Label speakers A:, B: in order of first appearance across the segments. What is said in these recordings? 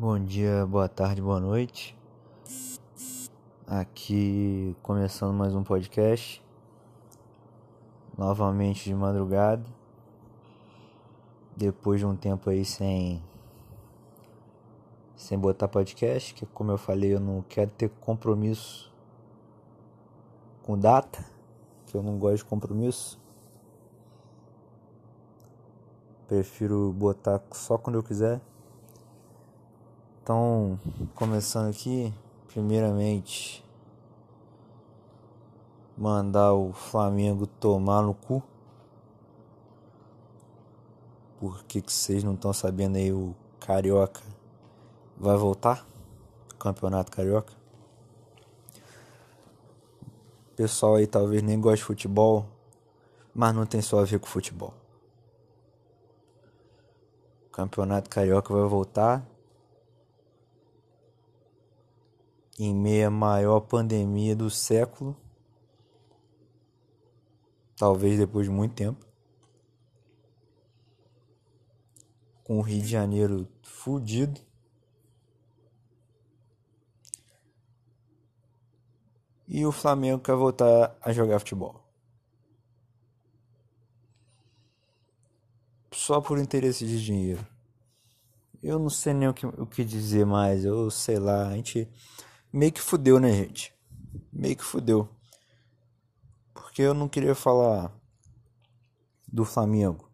A: Bom dia, boa tarde, boa noite. Aqui começando mais um podcast. Novamente de madrugada. Depois de um tempo aí sem sem botar podcast, que como eu falei, eu não quero ter compromisso com data, que eu não gosto de compromisso. Prefiro botar só quando eu quiser. Então, começando aqui, primeiramente, mandar o Flamengo tomar no cu. Por que, vocês não estão sabendo aí o Carioca vai voltar? Campeonato Carioca. O pessoal aí talvez nem goste de futebol, mas não tem só a ver com futebol. Campeonato Carioca vai voltar em meio à maior pandemia do século, talvez depois de muito tempo, com o Rio de Janeiro fudido. E o Flamengo quer voltar a jogar futebol. Só por interesse de dinheiro. Eu não sei nem o que, o que dizer mais. Eu sei lá. A gente meio que fudeu, né, gente? Meio que fudeu. Porque eu não queria falar do Flamengo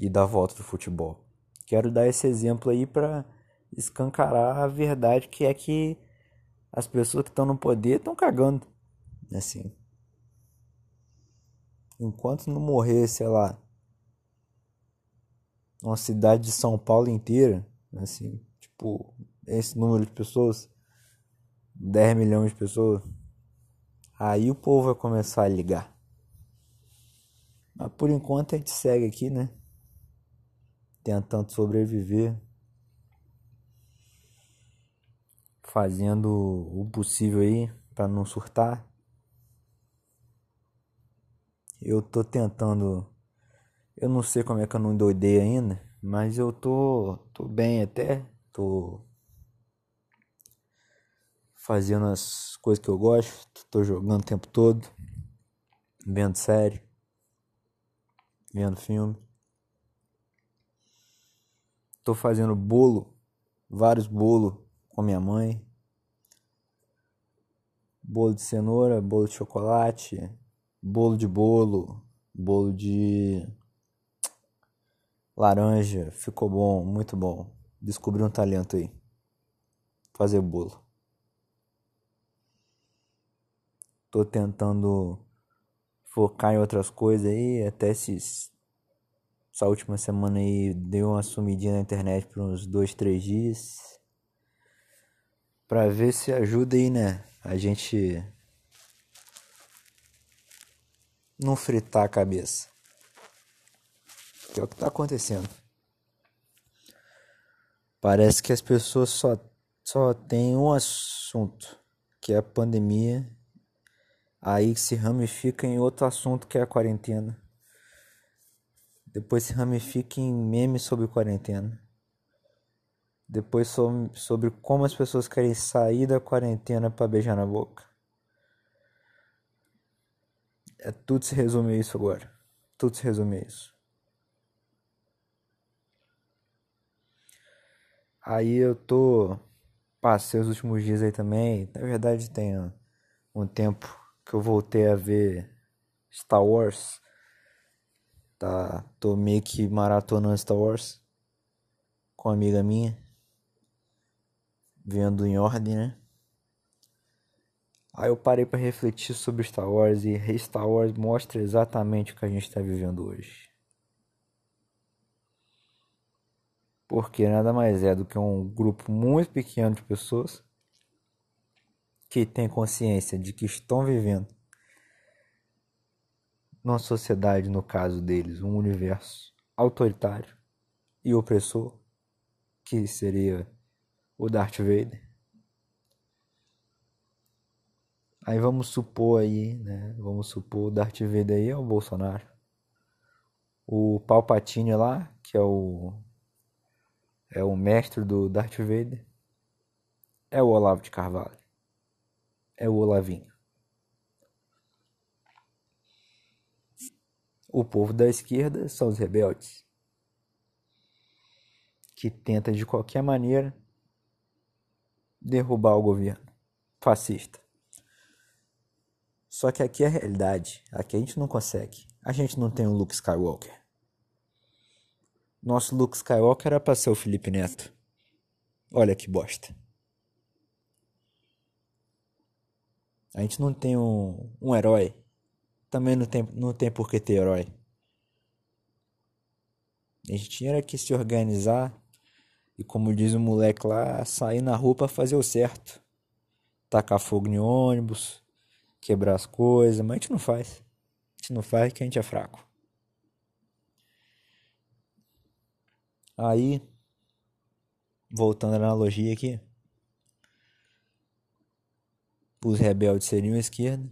A: e da volta do futebol. Quero dar esse exemplo aí para escancarar a verdade que é que as pessoas que estão no poder estão cagando. Assim. Enquanto não morrer, sei lá, uma cidade de São Paulo inteira, assim, tipo, esse número de pessoas, 10 milhões de pessoas, aí o povo vai começar a ligar. Mas por enquanto a gente segue aqui, né? Tentando sobreviver. Fazendo o possível aí para não surtar. Eu tô tentando. Eu não sei como é que eu não endoidei ainda, mas eu tô, tô bem até. Tô fazendo as coisas que eu gosto, tô jogando o tempo todo, vendo série, vendo filme. Tô fazendo bolo, vários bolos com minha mãe. Bolo de cenoura, bolo de chocolate, bolo de bolo, bolo de laranja. Ficou bom, muito bom. Descobri um talento aí. Fazer bolo. Tô tentando focar em outras coisas aí, até esses, essa última semana aí deu uma sumidinha na internet por uns dois, três dias. Pra ver se ajuda aí, né? A gente não fritar a cabeça. Que é o que tá acontecendo. Parece que as pessoas só, só têm um assunto, que é a pandemia Aí se ramifica em outro assunto que é a quarentena. Depois se ramifica em memes sobre quarentena. Depois sobre, como as pessoas querem sair da quarentena para beijar na boca. É tudo se resume a isso agora. Tudo se resume a isso. Aí eu tô passei os últimos dias aí também. Na verdade tem um tempo que eu voltei a ver Star Wars. Tá, tô meio que maratonando Star Wars com uma amiga minha. Vendo em ordem, né? Aí eu parei para refletir sobre Star Wars e Star Wars mostra exatamente o que a gente está vivendo hoje. Porque nada mais é do que um grupo muito pequeno de pessoas que têm consciência de que estão vivendo numa sociedade, no caso deles, um universo autoritário e opressor, que seria o Darth Vader. Aí vamos supor aí, né? Vamos supor o Darth Vader aí é o Bolsonaro. O Palpatine lá, que é o é o mestre do Darth Vader, é o Olavo de Carvalho, é o Olavinho. O povo da esquerda são os rebeldes, que tenta de qualquer maneira derrubar o governo fascista. Só que aqui é a realidade, aqui a gente não consegue. A gente não tem o Luke Skywalker. Nosso Luke Skywalker era pra ser o Felipe Neto. Olha que bosta. A gente não tem um, um herói. Também não tem, não tem por que ter herói. A gente tinha que se organizar e, como diz o moleque lá, sair na rua pra fazer o certo. Tacar fogo em ônibus, quebrar as coisas, mas a gente não faz. A gente não faz porque a gente é fraco. Aí, voltando à analogia aqui, os rebeldes seriam a esquerda,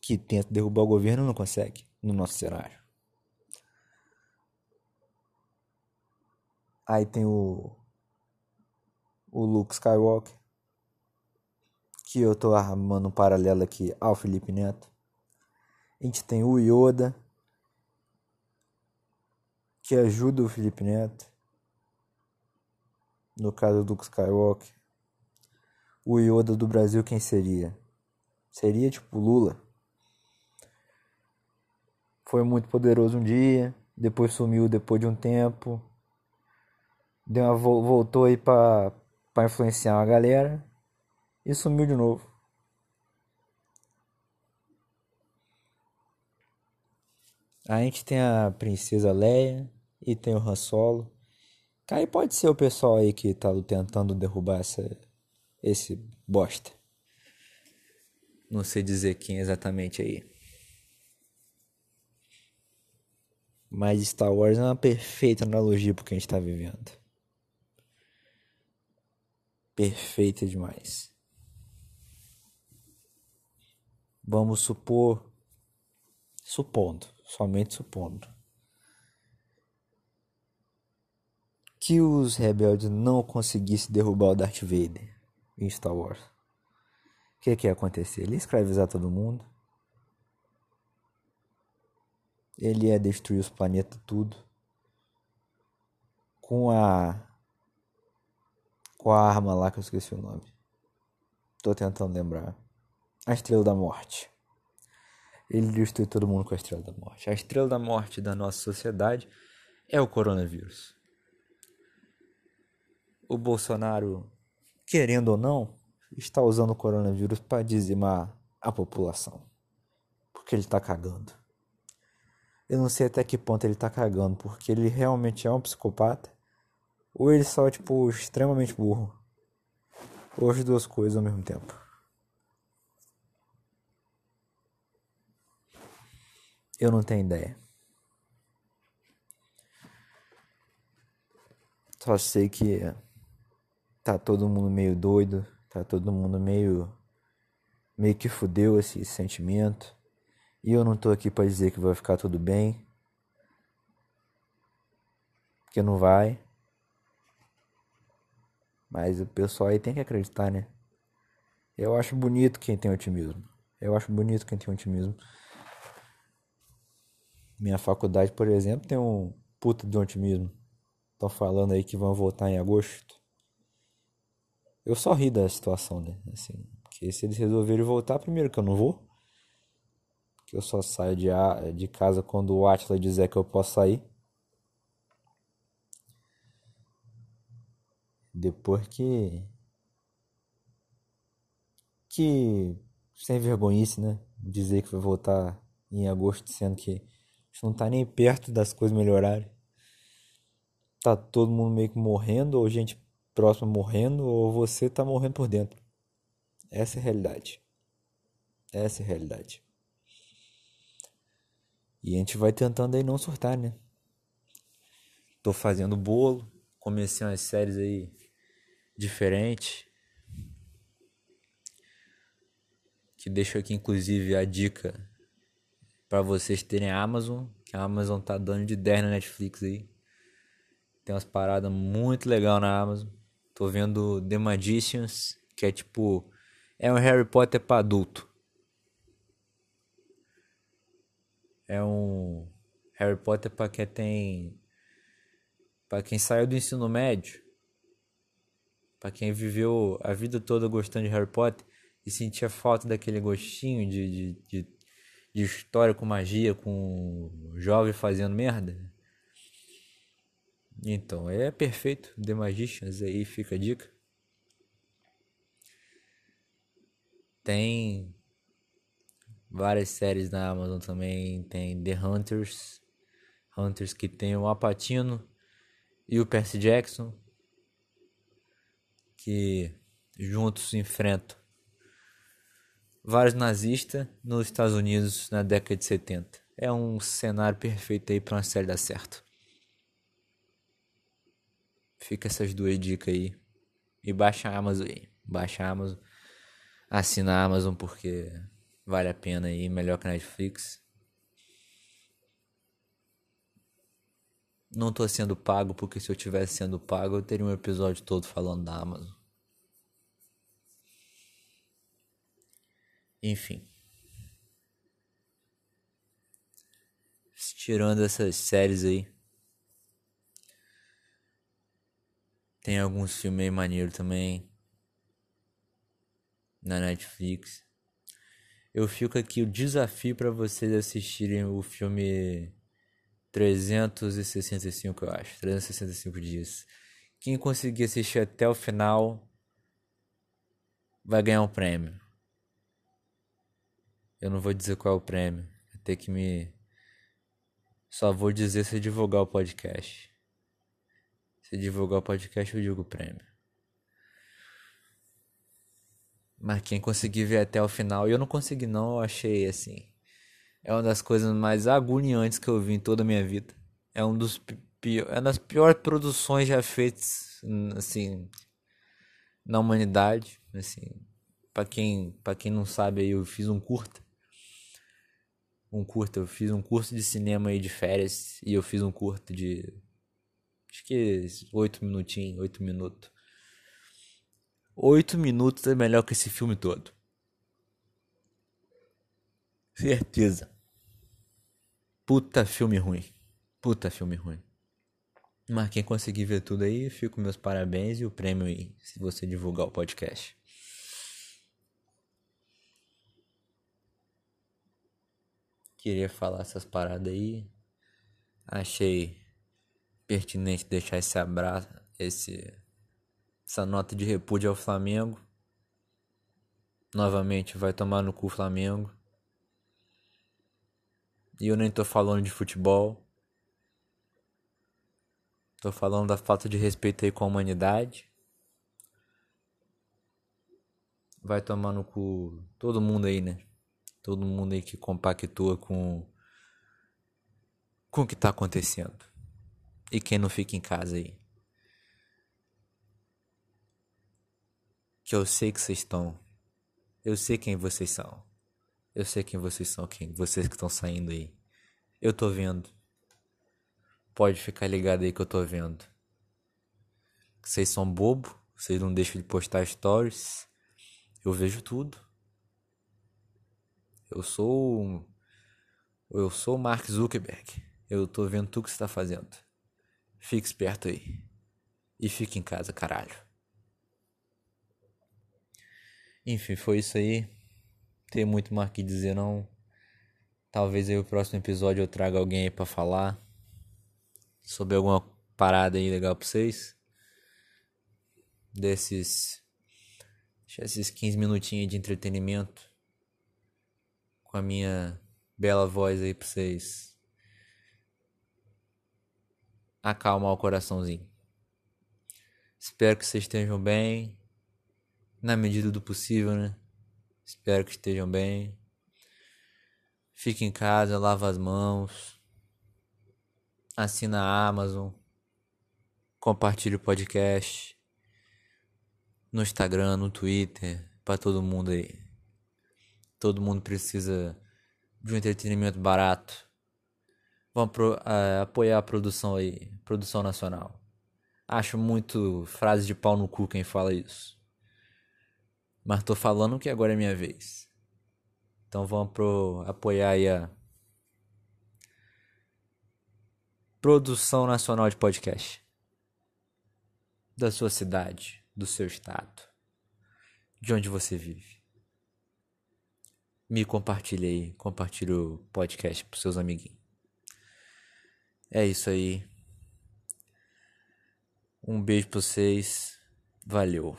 A: que tenta derrubar o governo não consegue no nosso cenário. Aí tem o o Luke Skywalker, que eu tô armando um paralelo aqui ao Felipe Neto. A gente tem o Yoda, que ajuda o Felipe Neto. No caso do Skywalker. O Yoda do Brasil quem seria? Seria tipo Lula. Foi muito poderoso um dia, depois sumiu depois de um tempo. Deu uma, voltou aí pra, influenciar uma galera e sumiu de novo. A gente tem a princesa Leia, e tem o Han Solo. Aí pode ser o pessoal aí que tá tentando derrubar essa, esse bosta. Não sei dizer quem exatamente aí. Mas Star Wars é uma perfeita analogia pro que a gente tá vivendo. Perfeita demais. Vamos supor. Supondo, somente supondo que os rebeldes não conseguissem derrubar o Darth Vader em Star Wars, o que, que ia acontecer? Ele ia escravizar todo mundo. Ele ia destruir os planetas tudo. Com a. Com a arma lá que eu esqueci o nome. Tô tentando lembrar. A Estrela da Morte. Ele destruiu todo mundo com a Estrela da Morte. A Estrela da Morte da nossa sociedade é o coronavírus o Bolsonaro, querendo ou não, está usando o coronavírus para dizimar a população. Porque ele está cagando. Eu não sei até que ponto ele está cagando, porque ele realmente é um psicopata, ou ele só é, tipo, extremamente burro. Ou as duas coisas ao mesmo tempo. Eu não tenho ideia. Só sei que tá todo mundo meio doido, tá todo mundo meio meio que fudeu esse sentimento. E eu não tô aqui para dizer que vai ficar tudo bem. Porque não vai. Mas o pessoal aí tem que acreditar, né? Eu acho bonito quem tem otimismo. Eu acho bonito quem tem otimismo. Minha faculdade, por exemplo, tem um puta de otimismo. Estão falando aí que vão voltar em agosto. Eu só ri da situação, né? Assim, porque se eles resolverem voltar, primeiro que eu não vou. Que eu só saio de, de casa quando o Atlas dizer que eu posso sair. Depois que. Que. Sem vergonhice, né? Dizer que vai voltar em agosto, sendo que gente não tá nem perto das coisas melhorarem. Tá todo mundo meio que morrendo, ou gente próximo morrendo ou você está morrendo por dentro. Essa é a realidade. Essa é a realidade. E a gente vai tentando aí não surtar, né? Tô fazendo bolo, comecei umas séries aí diferentes. Que deixo aqui inclusive a dica para vocês terem a Amazon, que a Amazon tá dando de 10 na Netflix aí. Tem umas paradas muito legal na Amazon. Tô vendo The Magicians, que é tipo. É um Harry Potter pra adulto. É um Harry Potter pra quem tem. Pra quem saiu do ensino médio. Pra quem viveu a vida toda gostando de Harry Potter e sentia falta daquele gostinho de, de, de, de história com magia, com jovem fazendo merda. Então, é perfeito. The Magicians aí fica a dica. Tem várias séries na Amazon também. Tem The Hunters. Hunters que tem o Apatino e o Percy Jackson. Que juntos enfrentam vários nazistas nos Estados Unidos na década de 70. É um cenário perfeito aí para uma série dar certo. Fica essas duas dicas aí. E baixa a Amazon aí. Baixa a Amazon. Assina a Amazon porque vale a pena aí. Melhor que a Netflix. Não tô sendo pago porque se eu tivesse sendo pago eu teria um episódio todo falando da Amazon. Enfim. Tirando essas séries aí. Tem alguns filmes aí maneiro também. Na Netflix. Eu fico aqui o desafio para vocês assistirem o filme 365, eu acho. 365 dias. Quem conseguir assistir até o final vai ganhar um prêmio. Eu não vou dizer qual é o prêmio. Vai ter que me. Só vou dizer se divulgar o podcast. Se divulgar o podcast, eu digo o prêmio. Mas quem conseguir ver até o final, eu não consegui não, eu achei assim. É uma das coisas mais agoniantes que eu vi em toda a minha vida. É um dos pior, é uma das piores produções já feitas assim na humanidade, assim. Para quem, para quem não sabe eu fiz um curta. Um curta, eu fiz um curso de cinema aí de férias e eu fiz um curta de Acho que oito minutinhos, oito minutos. Oito minutos é melhor que esse filme todo. Certeza. Puta filme ruim. Puta filme ruim. Mas quem conseguir ver tudo aí, fico meus parabéns e o prêmio aí, se você divulgar o podcast. Queria falar essas paradas aí. Achei pertinente deixar esse abraço, esse, essa nota de repúdio ao Flamengo. Novamente vai tomar no cu o Flamengo. E eu nem tô falando de futebol. Tô falando da falta de respeito aí com a humanidade. Vai tomar no cu todo mundo aí, né? Todo mundo aí que compactua com com o que tá acontecendo. E quem não fica em casa aí? Que eu sei que vocês estão. Eu sei quem vocês são. Eu sei quem vocês são, quem vocês que estão saindo aí. Eu tô vendo. Pode ficar ligado aí que eu tô vendo. Vocês são bobo, vocês não deixam de postar stories. Eu vejo tudo. Eu sou eu sou o Mark Zuckerberg. Eu tô vendo tudo que você tá fazendo. Fique esperto aí. E fique em casa, caralho. Enfim, foi isso aí. Tem muito mais que dizer não. Talvez aí o próximo episódio eu traga alguém aí pra falar sobre alguma parada aí legal pra vocês. Desses. Esses 15 minutinhos de entretenimento. Com a minha bela voz aí pra vocês acalmar o coraçãozinho. Espero que vocês estejam bem, na medida do possível, né? Espero que estejam bem. Fique em casa, lava as mãos. Assina a Amazon. Compartilhe o podcast. No Instagram, no Twitter, para todo mundo aí. Todo mundo precisa de um entretenimento barato Vamos pro, uh, apoiar a produção aí, produção nacional. Acho muito frase de pau no cu quem fala isso. Mas tô falando que agora é minha vez. Então vamos pro apoiar aí a Produção Nacional de Podcast. Da sua cidade, do seu estado, de onde você vive. Me compartilhe aí, compartilhe o podcast pros seus amiguinhos. É isso aí. Um beijo pra vocês. Valeu.